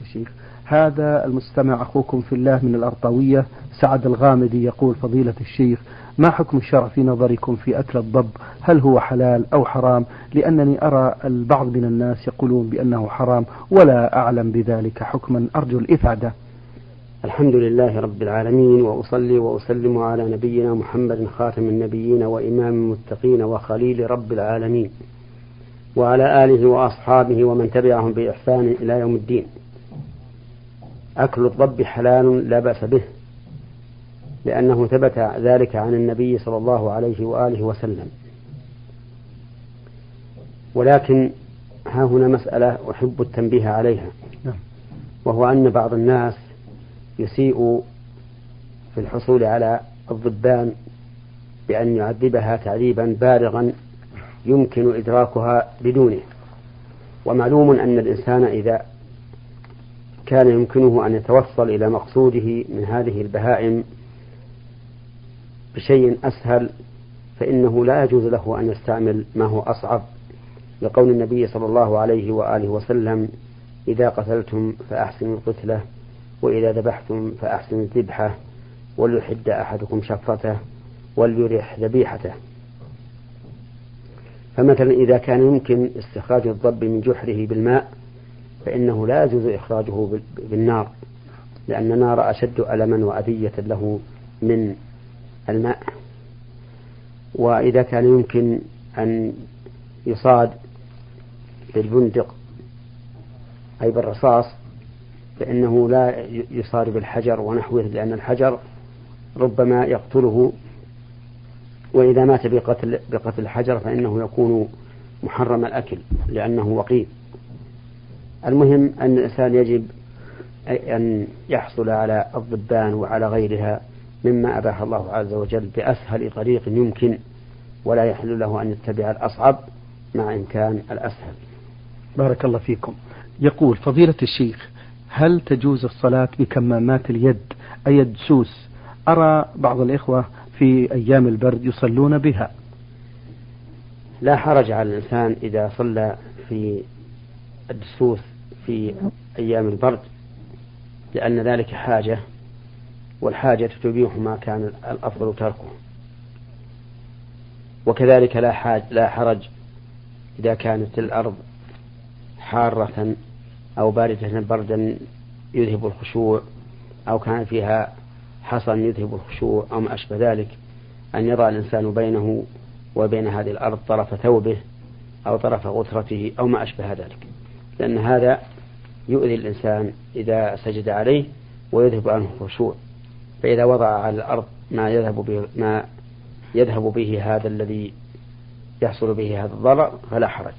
الشيخ هذا المستمع أخوكم في الله من الأرطوية سعد الغامدي يقول فضيلة الشيخ ما حكم الشرع في نظركم في أكل الضب؟ هل هو حلال أو حرام؟ لأنني أرى البعض من الناس يقولون بأنه حرام ولا أعلم بذلك. حكما أرجو الإفادة. الحمد لله رب العالمين وأصلي وأسلم على نبينا محمد خاتم النبيين وإمام المتقين وخليل رب العالمين وعلى آله وأصحابه ومن تبعهم بإحسان إلى يوم الدين. أكل الضب حلال لا بأس به لأنه ثبت ذلك عن النبي صلى الله عليه وآله وسلم ولكن ها هنا مسألة أحب التنبيه عليها نعم. وهو أن بعض الناس يسيء في الحصول على الضبان بأن يعذبها تعذيبا بالغا يمكن إدراكها بدونه ومعلوم أن الإنسان إذا كان يمكنه أن يتوصل إلى مقصوده من هذه البهائم بشيء أسهل فإنه لا يجوز له أن يستعمل ما هو أصعب. لقول النبي صلى الله عليه وآله وسلم إذا قتلتم فأحسنوا القتلة وإذا ذبحتم فأحسنوا الذبحة وليحد أحدكم شفرته وليرح ذبيحته. فمثلا إذا كان يمكن استخراج الضب من جحره بالماء فإنه لا يجوز إخراجه بالنار لأن النار أشد ألما وأذية له من الماء. وإذا كان يمكن أن يصاد بالبندق أي بالرصاص فإنه لا يصاد بالحجر ونحوه لأن الحجر ربما يقتله. وإذا مات بقتل بقتل الحجر فإنه يكون محرم الأكل لأنه وقيل. المهم أن الإنسان يجب أن يحصل على الضبان وعلى غيرها مما أباح الله عز وجل بأسهل طريق يمكن ولا يحل له أن يتبع الأصعب مع إمكان الأسهل. بارك الله فيكم. يقول فضيلة الشيخ هل تجوز الصلاة بكمامات اليد أي الدسوس؟ أرى بعض الإخوة في أيام البرد يصلون بها. لا حرج على الإنسان إذا صلى في الدسوس في أيام البرد لأن ذلك حاجة والحاجة تبيح ما كان الأفضل تركه. وكذلك لا حاج لا حرج إذا كانت الأرض حارة أو باردة بردا يذهب الخشوع أو كان فيها حصن يذهب الخشوع أو ما أشبه ذلك أن يضع الإنسان بينه وبين هذه الأرض طرف ثوبه أو طرف غترته أو ما أشبه ذلك. لأن هذا يؤذي الإنسان إذا سجد عليه ويذهب عنه الخشوع فإذا وضع على الأرض ما يذهب به ما يذهب به هذا الذي يحصل به هذا الضرر فلا حرج.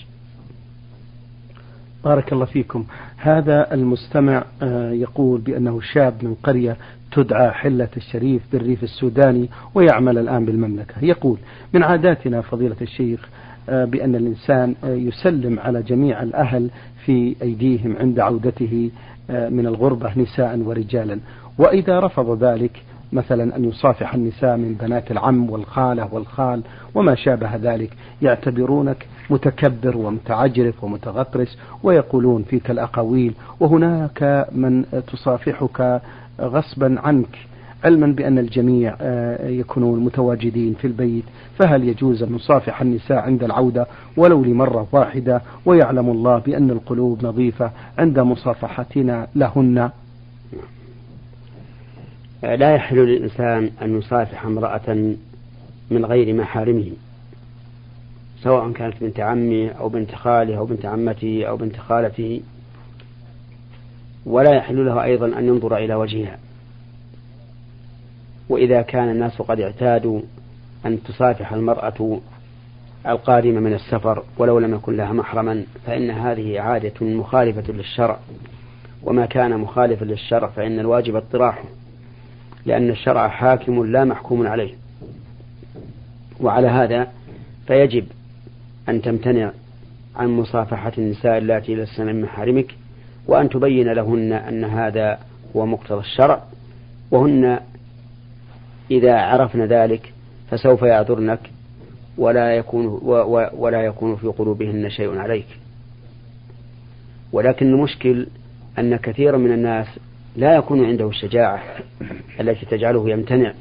بارك الله فيكم. هذا المستمع آه، يقول بأنه شاب من قرية تدعى حلة الشريف بالريف السوداني ويعمل الآن بالمملكة. يقول من عاداتنا فضيلة الشيخ بأن الإنسان آه، يسلم على جميع الأهل في أيديهم عند عودته آه، من الغربة نساء ورجالا. وإذا رفض ذلك مثلا أن يصافح النساء من بنات العم والخالة والخال وما شابه ذلك يعتبرونك متكبر ومتعجرف ومتغطرس ويقولون فيك الأقاويل وهناك من تصافحك غصبا عنك. علما بأن الجميع آه، يكونون متواجدين في البيت فهل يجوز أن نصافح النساء عند العودة ولو لمرة واحدة؟ ويعلم الله بأن القلوب نظيفة عند مصافحتنا لهن. لا يحل للإنسان أن يصافح امرأة من غير محارمه سواء كانت بنت عمه أو بنت خاله أو بنت عمته أو بنت خالته. ولا يحل له أيضا أن ينظر إلى وجهها. وإذا كان الناس قد اعتادوا أن تصافح المرأة القادمة من السفر ولو لم يكن لها محرما فإن هذه عادة مخالفة للشرع. وما كان مخالفا للشرع فإن الواجب اطراحه لأن الشرع حاكم لا محكوم عليه. وعلى هذا فيجب أن تمتنع عن مصافحة النساء اللاتي لسن من محارمك وأن تبين لهن أن هذا هو مقتضى الشرع وهن إذا عرفن ذلك فسوف يعذرنك ولا يكون ولا يكون في قلوبهن شيء عليك ولكن المشكل أن كثيرا من الناس لا يكون عنده الشجاعة التي تجعله يمتنع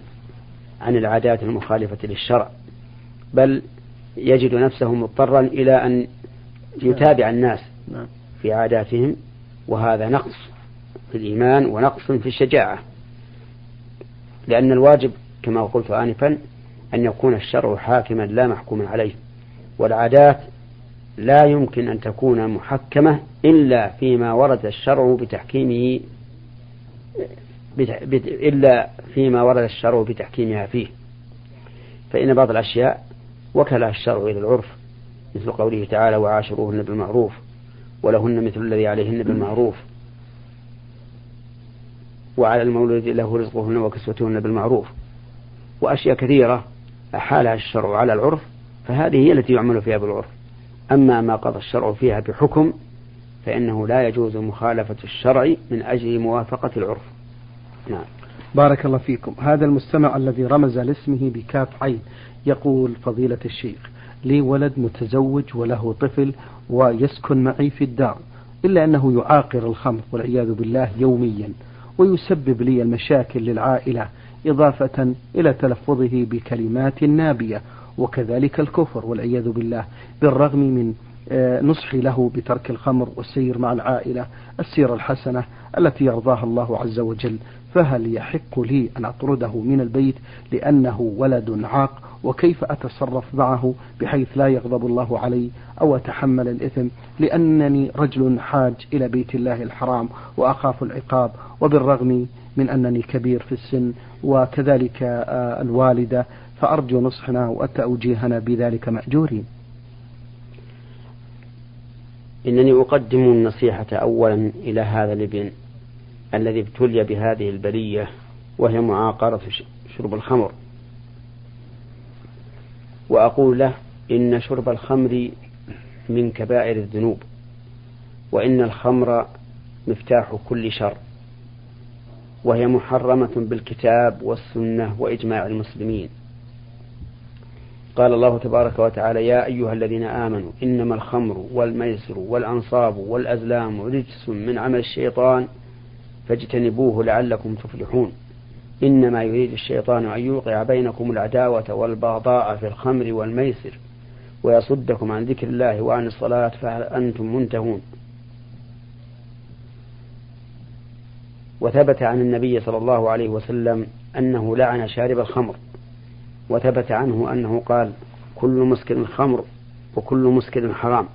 عن العادات المخالفة للشرع بل يجد نفسه مضطرا إلى أن يتابع الناس نعم. في عاداتهم وهذا نقص في الإيمان ونقص في الشجاعة لأن الواجب كما قلت آنفا أن يكون الشرع حاكما لا محكوما عليه والعادات لا يمكن أن تكون محكمة إلا فيما ورد الشرع بتحكيمه إلا فيما ورد الشرع بتحكيمها فيه. فإن بعض الأشياء وكلها الشرع إلى العرف مثل قوله تعالى وعاشروهن بالمعروف ولهن مثل الذي عليهن بالمعروف. وعلى المولود له رزقهن وكسوتهن بالمعروف وأشياء كثيرة أحالها الشرع على العرف فهذه هي التي يعمل فيها بالعرف. أما ما قضى الشرع فيها بحكم فإنه لا يجوز مخالفة الشرع من أجل موافقة العرف. نعم. بارك الله فيكم. هذا المستمع الذي رمز لاسمه بكاف عين يقول فضيلة الشيخ لي ولد متزوج وله طفل ويسكن معي في الدار إلا أنه يعاقر الخمر والعياذ بالله يوميا. ويسبب لي المشاكل للعائلة إضافة إلى تلفظه بكلمات نابية وكذلك الكفر والعياذ بالله بالرغم من آه، نصحي له بترك الخمر والسير مع العائلة السيرة الحسنة التي يرضاها الله عز وجل فهل يحق لي أن أطرده من البيت لأنه ولد عاق؟ وكيف أتصرف معه بحيث لا يغضب الله علي أو أتحمل الإثم؟ لأنني رجل حاج إلى بيت الله الحرام وأخاف العقاب وبالرغم من أنني كبير في السن وكذلك آه، الوالدة فأرجو نصحنا وتأوجيهنا بذلك مأجورين. إنني أقدم النصيحة أولا إلى هذا الابن. الذي ابتلي بهذه البلية وهي معاقرة شرب الخمر. وأقول له إن شرب الخمر من كبائر الذنوب وإن الخمر مفتاح كل شر. وهي محرمة بالكتاب والسنة وإجماع المسلمين. قال الله تبارك وتعالى يا أيها الذين آمنوا إنما الخمر والميسر والأنصاب والأزلام رجس من عمل الشيطان فاجتنبوه لعلكم تفلحون. إنما يريد الشيطان أن يوقع بينكم العداوة والبغضاء في الخمر والميسر ويصدكم عن ذكر الله وعن الصلاة فهل أنتم منتهون؟ وثبت عن النبي صلى الله عليه وسلم أنه لعن شارب الخمر وثبت عنه أنه قال كل مسكر خمر وكل مسكر حرام.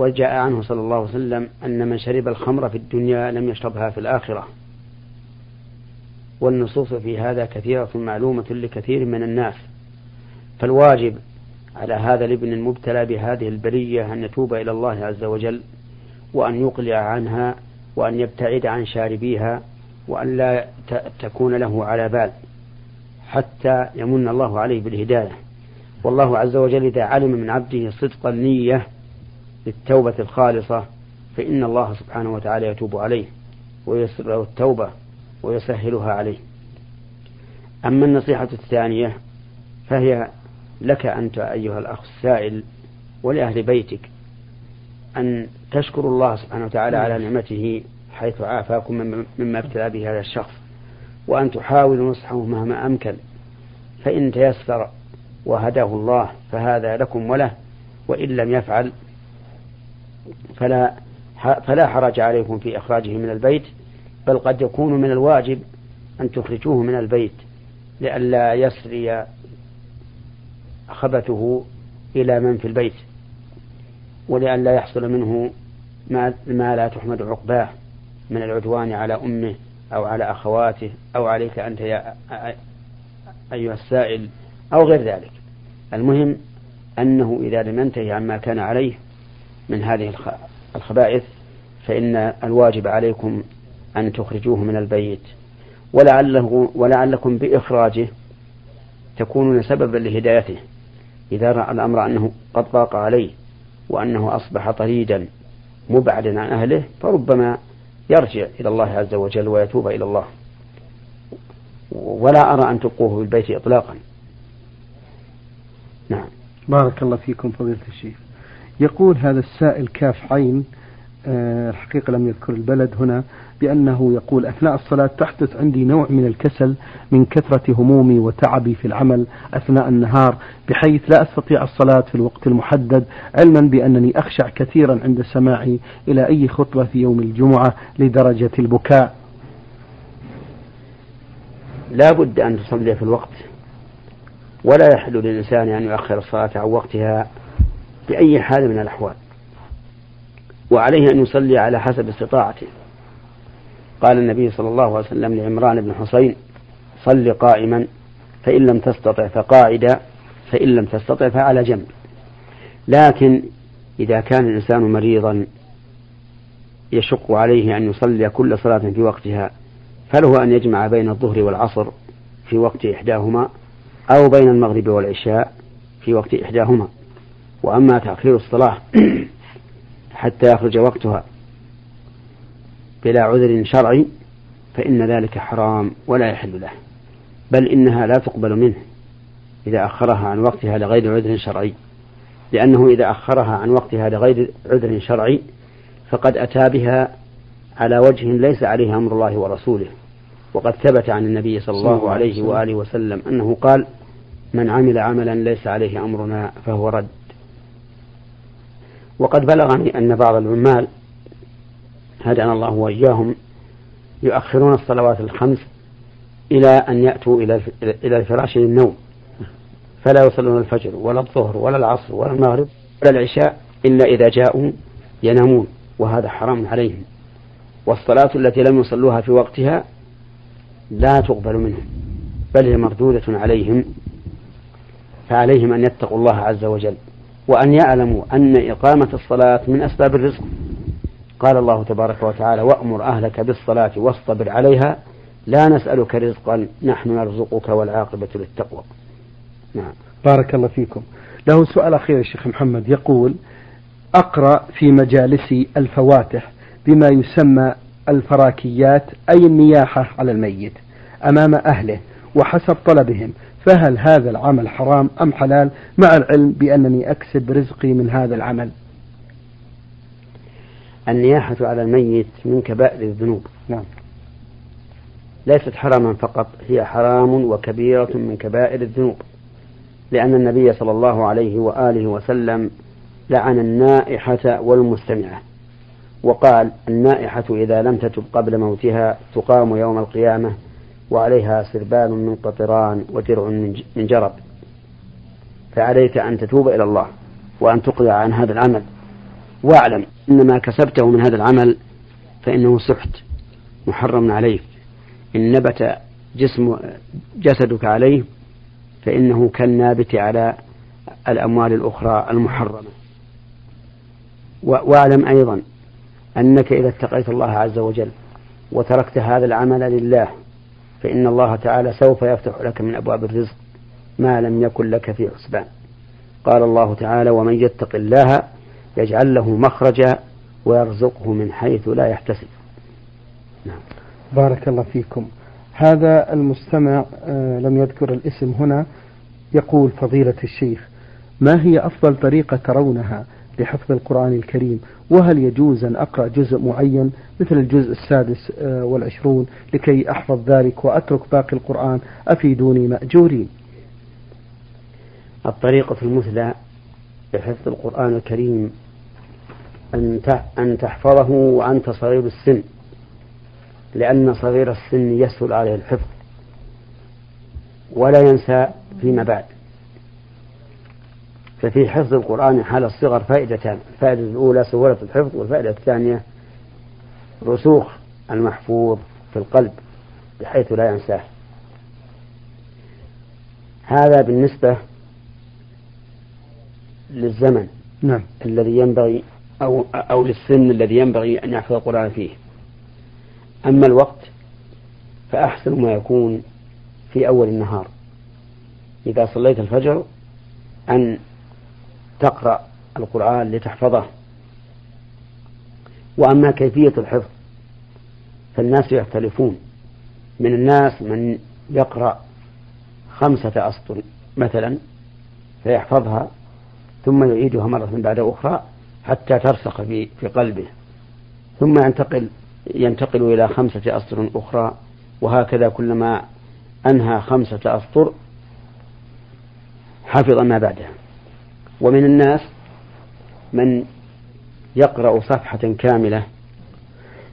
وجاء عنه صلى الله عليه وسلم أن من شرب الخمر في الدنيا لم يشربها في الآخرة. والنصوص في هذا كثيرة معلومة لكثير من الناس. فالواجب على هذا الابن المبتلى بهذه البرية أن يتوب إلى الله عز وجل وأن يقلع عنها وأن يبتعد عن شاربيها وأن لا تكون له على بال حتى يمن الله عليه بالهداية. والله عز وجل إذا علم من عبده صدق النية للتوبة الخالصة فإن الله سبحانه وتعالى يتوب عليه ويسر له التوبة ويسهلها عليه. أما النصيحة الثانية فهي لك أنت أيها الأخ السائل ولأهل بيتك أن تشكروا الله سبحانه وتعالى على نعمته حيث عافاكم مما ابتلى به هذا الشخص. وأن تحاولوا نصحه مهما أمكن فإن تيسر وهداه الله فهذا لكم وله وإن لم يفعل فلا فلا حرج عليكم في إخراجه من البيت بل قد يكون من الواجب أن تخرجوه من البيت لئلا يسري خبثه إلى من في البيت ولئلا يحصل منه ما, ما لا تحمد عقباه من العدوان على أمه أو على أخواته أو عليك أنت يا أيها السائل أو غير ذلك. المهم أنه إذا لم ينتهي عما كان عليه من هذه الخبائث فإن الواجب عليكم أن تخرجوه من البيت. ولعله ولعلكم بإخراجه تكونون سببا لهدايته. إذا رأى الأمر أنه قد ضاق عليه وأنه أصبح طريدا مبعدا عن أهله فربما يرجع إلى الله عز وجل ويتوب إلى الله. ولا أرى أن تبقوه في البيت إطلاقا. نعم. بارك الله فيكم فضيلة الشيخ. يقول هذا السائل كاف عين آه، الحقيقة لم يذكر البلد هنا بأنه يقول أثناء الصلاة تحدث عندي نوع من الكسل من كثرة همومي وتعبي في العمل أثناء النهار بحيث لا أستطيع الصلاة في الوقت المحدد علما بأنني أخشع كثيرا عند سماعي إلى أي خطبة في يوم الجمعة لدرجة البكاء. لا بد أن تصلي في الوقت ولا يحل للإنسان أن يؤخر الصلاة عن وقتها بأي حال من الأحوال. وعليه أن يصلي على حسب استطاعته. قال النبي صلى الله عليه وسلم لعمران بن حسين صل قائما فإن لم تستطع فقاعدا فإن لم تستطع فعلى جنب. لكن إذا كان الإنسان مريضا يشق عليه أن يصلي كل صلاة في وقتها فله أن يجمع بين الظهر والعصر في وقت إحداهما أو بين المغرب والعشاء في وقت إحداهما. وأما تأخير الصلاة حتى يخرج وقتها بلا عذر شرعي فإن ذلك حرام ولا يحل له بل إنها لا تقبل منه. إذا أخرها عن وقتها لغير عذر شرعي لأنه إذا أخرها عن وقتها لغير عذر شرعي فقد أتى بها على وجه ليس عليه أمر الله ورسوله. وقد ثبت عن النبي صلى الله عليه وآله وسلم أنه قال من عمل عملا ليس عليه أمرنا فهو رد. وقد بلغني أن بعض العمال هدانا الله وإياهم يؤخرون الصلوات الخمس إلى أن يأتوا إلى إلى الفراش للنوم. فلا يصلون الفجر ولا الظهر ولا العصر ولا المغرب ولا العشاء إلا إذا جاءوا ينامون وهذا حرام عليهم. والصلاة التي لم يصلوها في وقتها لا تقبل منهم بل هي مردودة عليهم فعليهم أن يتقوا الله عز وجل. وأن يعلموا أن إقامة الصلاة من أسباب الرزق. قال الله تبارك وتعالى وأمر أهلك بالصلاة واصطبر عليها لا نسألك رزقا نحن نرزقك والعاقبة للتقوى. نعم. بارك الله فيكم. له سؤال أخير يا شيخ محمد. يقول أقرأ في مجالسي الفواتح بما يسمى الفراكيات أي النياحة على الميت أمام أهله وحسب طلبهم فهل هذا العمل حرام أم حلال؟ مع العلم بأنني أكسب رزقي من هذا العمل. النياحة على الميت من كبائر الذنوب. نعم. ليست حراما فقط هي حرام وكبيرة من كبائر الذنوب. لأن النبي صلى الله عليه وآله وسلم لعن النائحة والمستمعة وقال النائحة إذا لم تتب قبل موتها تقام يوم القيامة وعليها سربال من قطران ودرع من جرب. فعليك أن تتوب إلى الله وأن تقلع عن هذا العمل. واعلم أن ما كسبته من هذا العمل فإنه سحت محرم عليك. إن نبت جسم جسدك عليه فإنه كالنابت على الأموال الأخرى المحرمة. واعلم أيضا أنك إذا اتقيت الله عز وجل وتركت هذا العمل لله فإن الله تعالى سوف يفتح لك من أبواب الرزق ما لم يكن لك في حسبان قال الله تعالى ومن يتق الله يجعل له مخرجا ويرزقه من حيث لا يحتسب. نعم. بارك الله فيكم. هذا المستمع آه لم يذكر الاسم هنا يقول فضيلة الشيخ ما هي أفضل طريقة ترونها لحفظ القرآن الكريم وهل يجوز أن أقرأ جزء معين مثل الجزء السادس آه، والعشرون لكي أحفظ ذلك وأترك باقي القرآن؟ أفيدوني مأجورين. الطريقة المثلى لحفظ القرآن الكريم أن أن تحفظه وأنت صغير السن لأن صغير السن يسهل عليه الحفظ ولا ينسى فيما بعد. ففي حفظ القرآن حال الصغر فائدتان الفائدة الأولى سهولة الحفظ والفائدة الثانية رسوخ المحفوظ في القلب بحيث لا ينساه. هذا بالنسبة للزمن نعم. الذي ينبغي أو أو للسن الذي ينبغي أن يحفظ القرآن فيه. أما الوقت فأحسن ما يكون في أول النهار. إذا صليت الفجر أن تقرأ القرآن لتحفظه. وأما كيفية الحفظ فالناس يختلفون. من الناس من يقرأ خمسة أسطر مثلا فيحفظها ثم يعيدها مرة بعد أخرى حتى ترسخ في في قلبه. ثم ينتقل ينتقل إلى خمسة أسطر أخرى وهكذا كلما أنهى خمسة أسطر حفظ ما بعدها. ومن الناس من يقرأ صفحة كاملة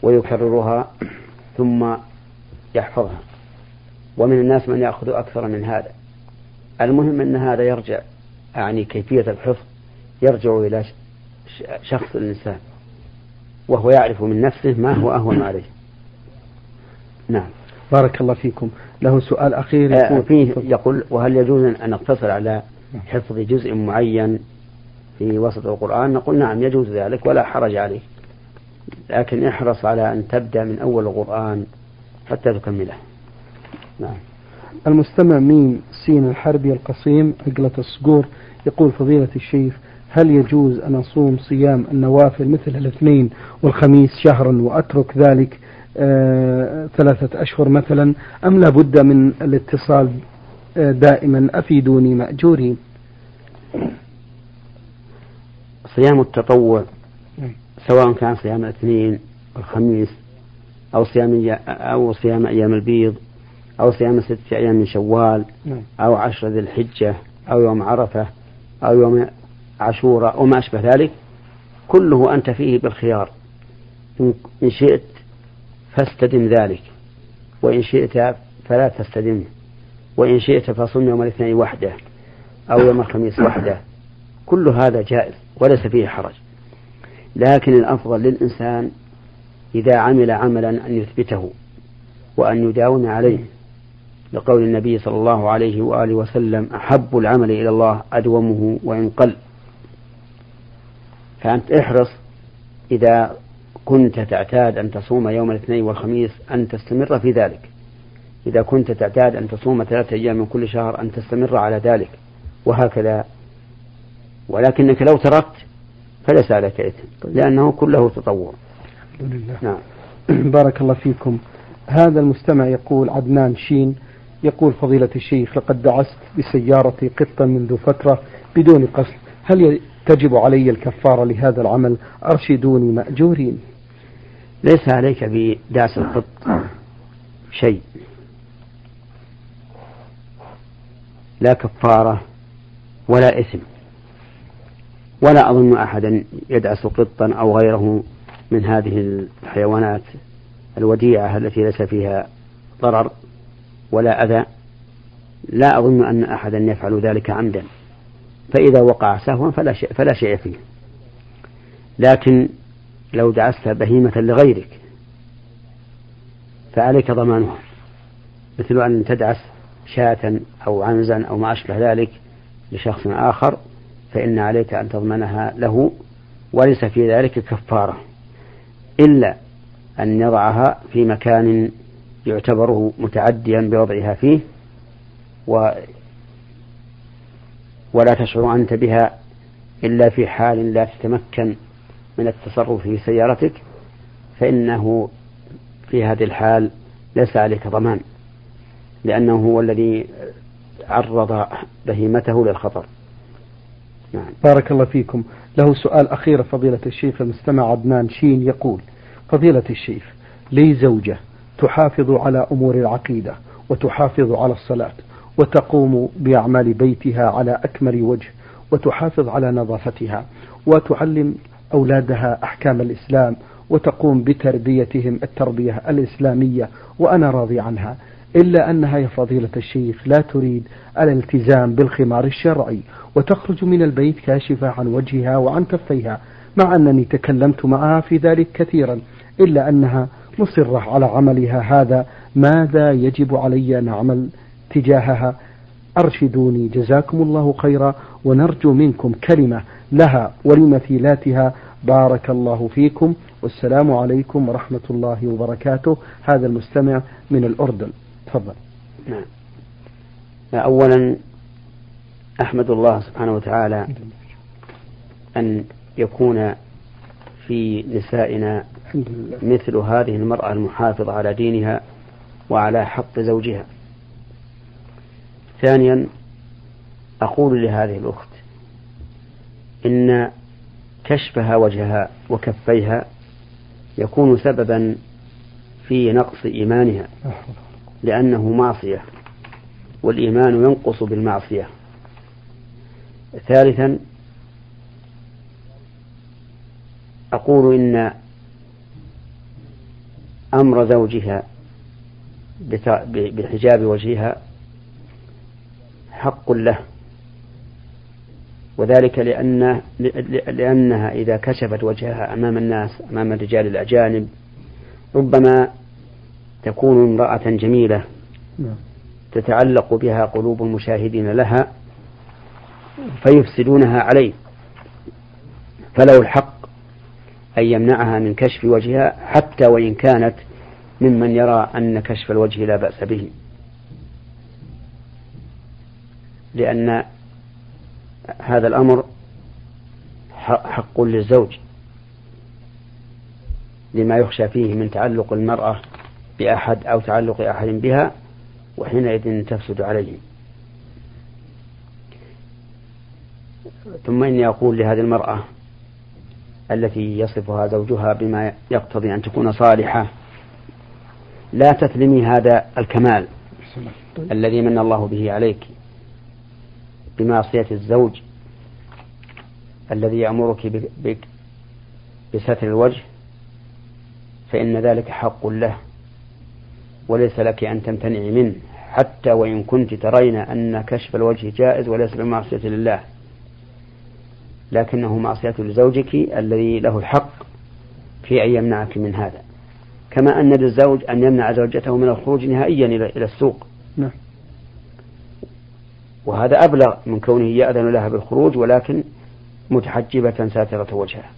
ويكررها ثم يحفظها. ومن الناس من يأخذ أكثر من هذا. المهم أن هذا يرجع يعني كيفية الحفظ يرجع إلى شخص الإنسان وهو يعرف من نفسه ما هو أهون عليه. نعم. بارك الله فيكم. له سؤال أخير آه، يقول, فيه يقول وهل يجوز أن نقتصر على حفظ جزء معين في وسط القرآن نقول نعم يجوز ذلك ولا حرج عليه. لكن احرص على أن تبدأ من أول القرآن حتى تكمله. نعم. المستمع ميم سين الحربي القصيم عقلة الصقور يقول فضيلة الشيخ هل يجوز أن أصوم صيام النوافل مثل الاثنين والخميس شهرا وأترك ذلك آه ثلاثة أشهر مثلا أم لا بد من الاتصال دائما أفيدوني مأجورين. صيام التطوع سواء كان صيام الاثنين والخميس أو صيام أو صيام أيام البيض أو صيام ستة أيام من شوال نعم. أو عشر ذي الحجة أو يوم عرفة أو يوم عاشوراء وما أشبه ذلك كله أنت فيه بالخيار. إن شئت فاستدم ذلك وإن شئت فلا تستدمه وإن شئت فصم يوم الاثنين وحده أو يوم الخميس وحده. كل هذا جائز وليس فيه حرج. لكن الأفضل للإنسان إذا عمل عملا أن يثبته وأن يداوم عليه. لقول النبي صلى الله عليه وآله وسلم أحب العمل إلى الله أدومه وإن قل فأنت احرص إذا كنت تعتاد أن تصوم يوم الاثنين والخميس أن تستمر في ذلك. إذا كنت تعتاد أن تصوم ثلاثة أيام من كل شهر أن تستمر على ذلك وهكذا. ولكنك لو تركت فليس عليك إثم لأنه كله تطوع الحمد لله. نعم. بارك الله فيكم. هذا المستمع يقول عدنان شين يقول فضيلة الشيخ لقد دعست بسيارتي قطا منذ فترة بدون قصد هل تجب علي الكفارة لهذا العمل؟ أرشدوني مأجورين. ليس عليك بدعس القط شيء. لا كفارة ولا إثم. ولا أظن أحدا يدعس قطا أو غيره من هذه الحيوانات الوديعة التي ليس فيها ضرر ولا أذى. لا أظن أن أحدا يفعل ذلك عمدا. فإذا وقع سهوا فلا شيء, فلا شيء فيه. لكن لو دعست بهيمة لغيرك فعليك ضمانها. مثل أن تدعس شاة أو عنزا أو ما أشبه ذلك لشخص آخر فإن عليك أن تضمنها له وليس في ذلك كفارة إلا أن يضعها في مكان يعتبر متعديا بوضعها فيه و ولا تشعر أنت بها إلا في حال لا تتمكن من التصرف في سيارتك فإنه في هذه الحال ليس عليك ضمان. لأنه هو الذي عرض بهيمته للخطر. نعم. بارك الله فيكم. له سؤال أخير فضيلة الشيخ المستمع عدنان شين يقول فضيلة الشيخ لي زوجة تحافظ على أمور العقيدة وتحافظ على الصلاة وتقوم بأعمال بيتها على أكمل وجه وتحافظ على نظافتها وتعلم أولادها أحكام الإسلام وتقوم بتربيتهم التربية الإسلامية وأنا راضي عنها. إلا أنها يا فضيلة الشيخ لا تريد الالتزام بالخمار الشرعي وتخرج من البيت كاشفة عن وجهها وعن كفيها مع أنني تكلمت معها في ذلك كثيرا إلا أنها مصرة على عملها هذا ماذا يجب علي أن أعمل تجاهها؟ أرشدوني جزاكم الله خيرا ونرجو منكم كلمة لها ولمثيلاتها. بارك الله فيكم والسلام عليكم ورحمة الله وبركاته. هذا المستمع من الأردن. تفضل. نعم. أولا أحمد الله سبحانه وتعالى أن يكون في نسائنا مثل هذه المرأة المحافظة على دينها وعلى حق زوجها. ثانيا أقول لهذه الأخت إن كشفها وجهها وكفيها يكون سببا في نقص إيمانها. لأنه معصية والإيمان ينقص بالمعصية. ثالثا أقول إن أمر زوجها بحجاب وجهها حق له. وذلك لأن لأنها إذا كشفت وجهها أمام الناس أمام الرجال الأجانب ربما تكون امرأة جميلة نعم. تتعلق بها قلوب المشاهدين لها فيفسدونها عليه فله الحق أن يمنعها من كشف وجهها حتى وإن كانت ممن يرى أن كشف الوجه لا بأس به لأن هذا الأمر حق للزوج لما يخشى فيه من تعلق المرأة بأحد أو تعلق أحد بها وحينئذ تفسد عليه. ثم إني أقول لهذه المرأة التي يصفها زوجها بما يقتضي أن تكون صالحة لا تثلمي هذا الكمال الذي من الله به عليك بمعصية الزوج الذي يأمرك بستر الوجه فإن ذلك حق له. وليس لك أن تمتنعي منه حتى وإن كنت ترين أن كشف الوجه جائز وليس بمعصية لله لكنه معصية لزوجك الذي له الحق في أن يمنعك من هذا كما أن للزوج أن يمنع زوجته من الخروج نهائيا إلى السوق نعم. وهذا أبلغ من كونه يأذن لها بالخروج ولكن متحجبة ساترة وجهها.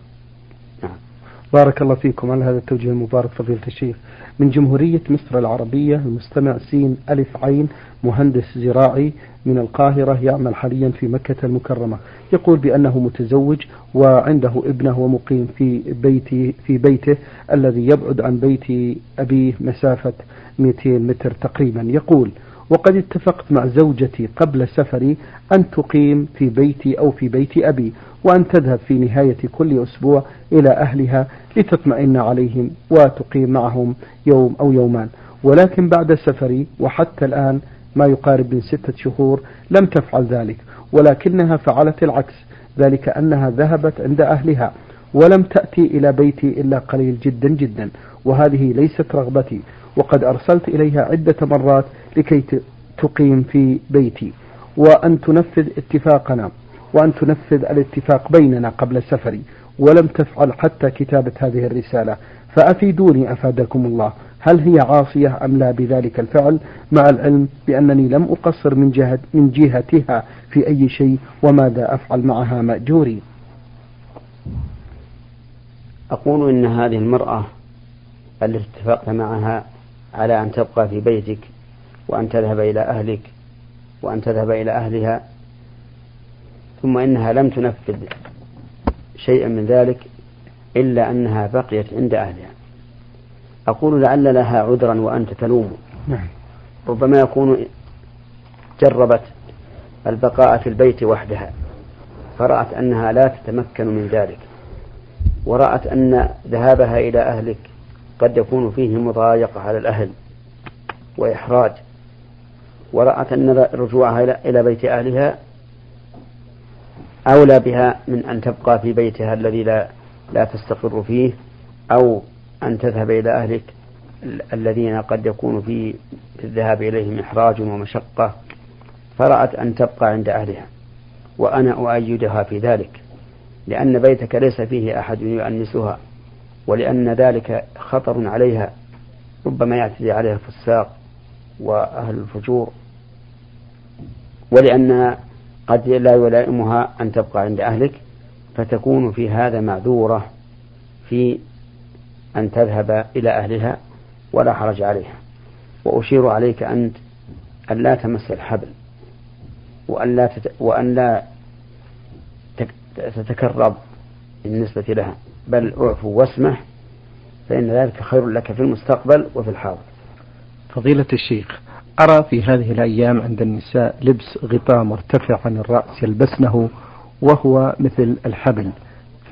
بارك الله فيكم. على هذا التوجيه المبارك فضيلة الشيخ. من جمهورية مصر العربية المستمع سين ألف عين مهندس زراعي من القاهرة يعمل حاليا في مكة المكرمة. يقول بأنه متزوج وعنده ابنه ومقيم في بيته في بيته الذي يبعد عن بيت أبيه مسافة 200 متر تقريبا. يقول وقد اتفقت مع زوجتي قبل سفري أن تقيم في بيتي أو في بيت أبي وأن تذهب في نهاية كل أسبوع إلى أهلها لتطمئن عليهم وتقيم معهم يوم أو يومان. ولكن بعد سفري وحتى الآن ما يقارب من ستة شهور لم تفعل ذلك ولكنها فعلت العكس ذلك أنها ذهبت عند أهلها ولم تأتي إلى بيتي إلا قليل جدا جدا وهذه ليست رغبتي. وقد أرسلت إليها عدة مرات لكي تقيم في بيتي وأن تنفذ اتفاقنا وأن تنفذ الاتفاق بيننا قبل سفري ولم تفعل حتى كتابة هذه الرسالة. فأفيدوني أفادكم الله. هل هي عاصية أم لا بذلك الفعل؟ مع العلم بأنني لم أقصر من جهة من جهتها في أي شيء وماذا أفعل معها مأجوري؟ أقول إن هذه المرأة التي اتفقت معها على أن تبقى في بيتك وأن تذهب إلى أهلك وأن تذهب إلى أهلها ثم إنها لم تنفذ شيئا من ذلك إلا أنها بقيت عند أهلها. أقول لعل لها عذرا وأنت تلوم. نعم. ربما يكون جربت البقاء في البيت وحدها. فرأت أنها لا تتمكن من ذلك. ورأت أن ذهابها إلى أهلك قد يكون فيه مضايقة على الأهل وإحراج. ورأت أن رجوعها إلى بيت أهلها أولى بها من أن تبقى في بيتها الذي لا لا تستقر فيه أو أن تذهب إلى أهلك الذين قد يكون في الذهاب إليهم إحراج ومشقة. فرأت أن تبقى عند أهلها وأنا أؤيدها في ذلك لأن بيتك ليس فيه أحد يؤنسها. ولأن ذلك خطر عليها ربما يعتدي عليها الفساق وأهل الفجور. ولأن قد لا يلائمها أن تبقى عند أهلك فتكون في هذا معذورة في أن تذهب إلى أهلها ولا حرج عليها. وأشير عليك أنت أن لا تمس الحبل وأن لا تت... وأن لا تتكرب بالنسبة لها. بل اعفو واسمح فإن ذلك خير لك في المستقبل وفي الحاضر. فضيلة الشيخ أرى في هذه الأيام عند النساء لبس غطاء مرتفع عن الرأس يلبسنه وهو مثل الحبل.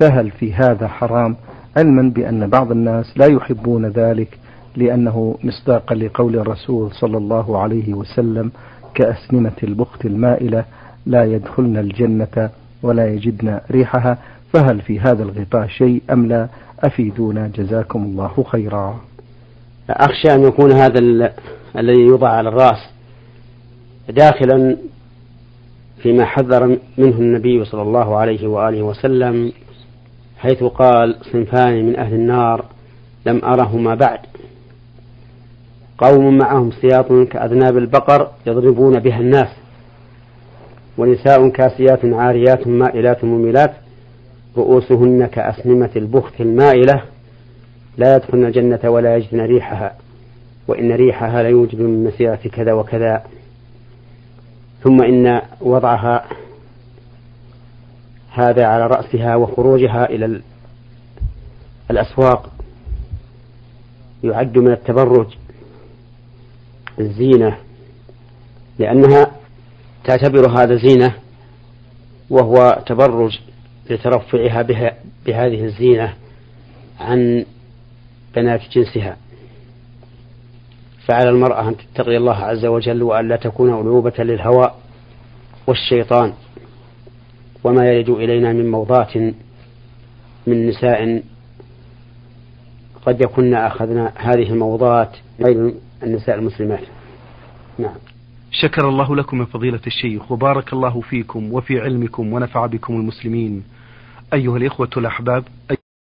فهل في هذا حرام؟ علما بأن بعض الناس لا يحبون ذلك لأنه مصداقا لقول الرسول صلى الله عليه وسلم كأسنمة البخت المائلة لا يدخلن الجنة ولا يجدن ريحها فهل في هذا الغطاء شيء أم لا؟ أفيدونا. جزاكم الله خيرا. أخشى أن يكون هذا الذي يوضع على الرأس داخلا فيما حذر منه النبي صلى الله عليه وآله وسلم حيث قال صنفان من أهل النار لم أرهما بعد. قوم معهم سياط كأذناب البقر يضربون بها الناس ونساء كاسيات عاريات مائلات مميلات رؤوسهن كأسنمة البخت المائلة لا يدخلن الجنة ولا يجدن ريحها وإن ريحها ليوجد من مسيرة كذا وكذا. ثم إن وضعها هذا على رأسها وخروجها إلى الأسواق يعد من التبرج الزينة لأنها تعتبر هذا زينة وهو تبرج. لترفعها بها بهذه الزينة عن بنات جنسها. فعلى المرأة أن تتقي الله عز وجل وأن لا تكون ألوبة للهوى والشيطان وما يرد إلينا من موضات من نساء قد يكن أخذنا هذه الموضات غير النساء المسلمات. نعم. شكر الله لكم يا فضيلة الشيخ وبارك الله فيكم وفي علمكم ونفع بكم المسلمين. أيها الإخوة الأحباب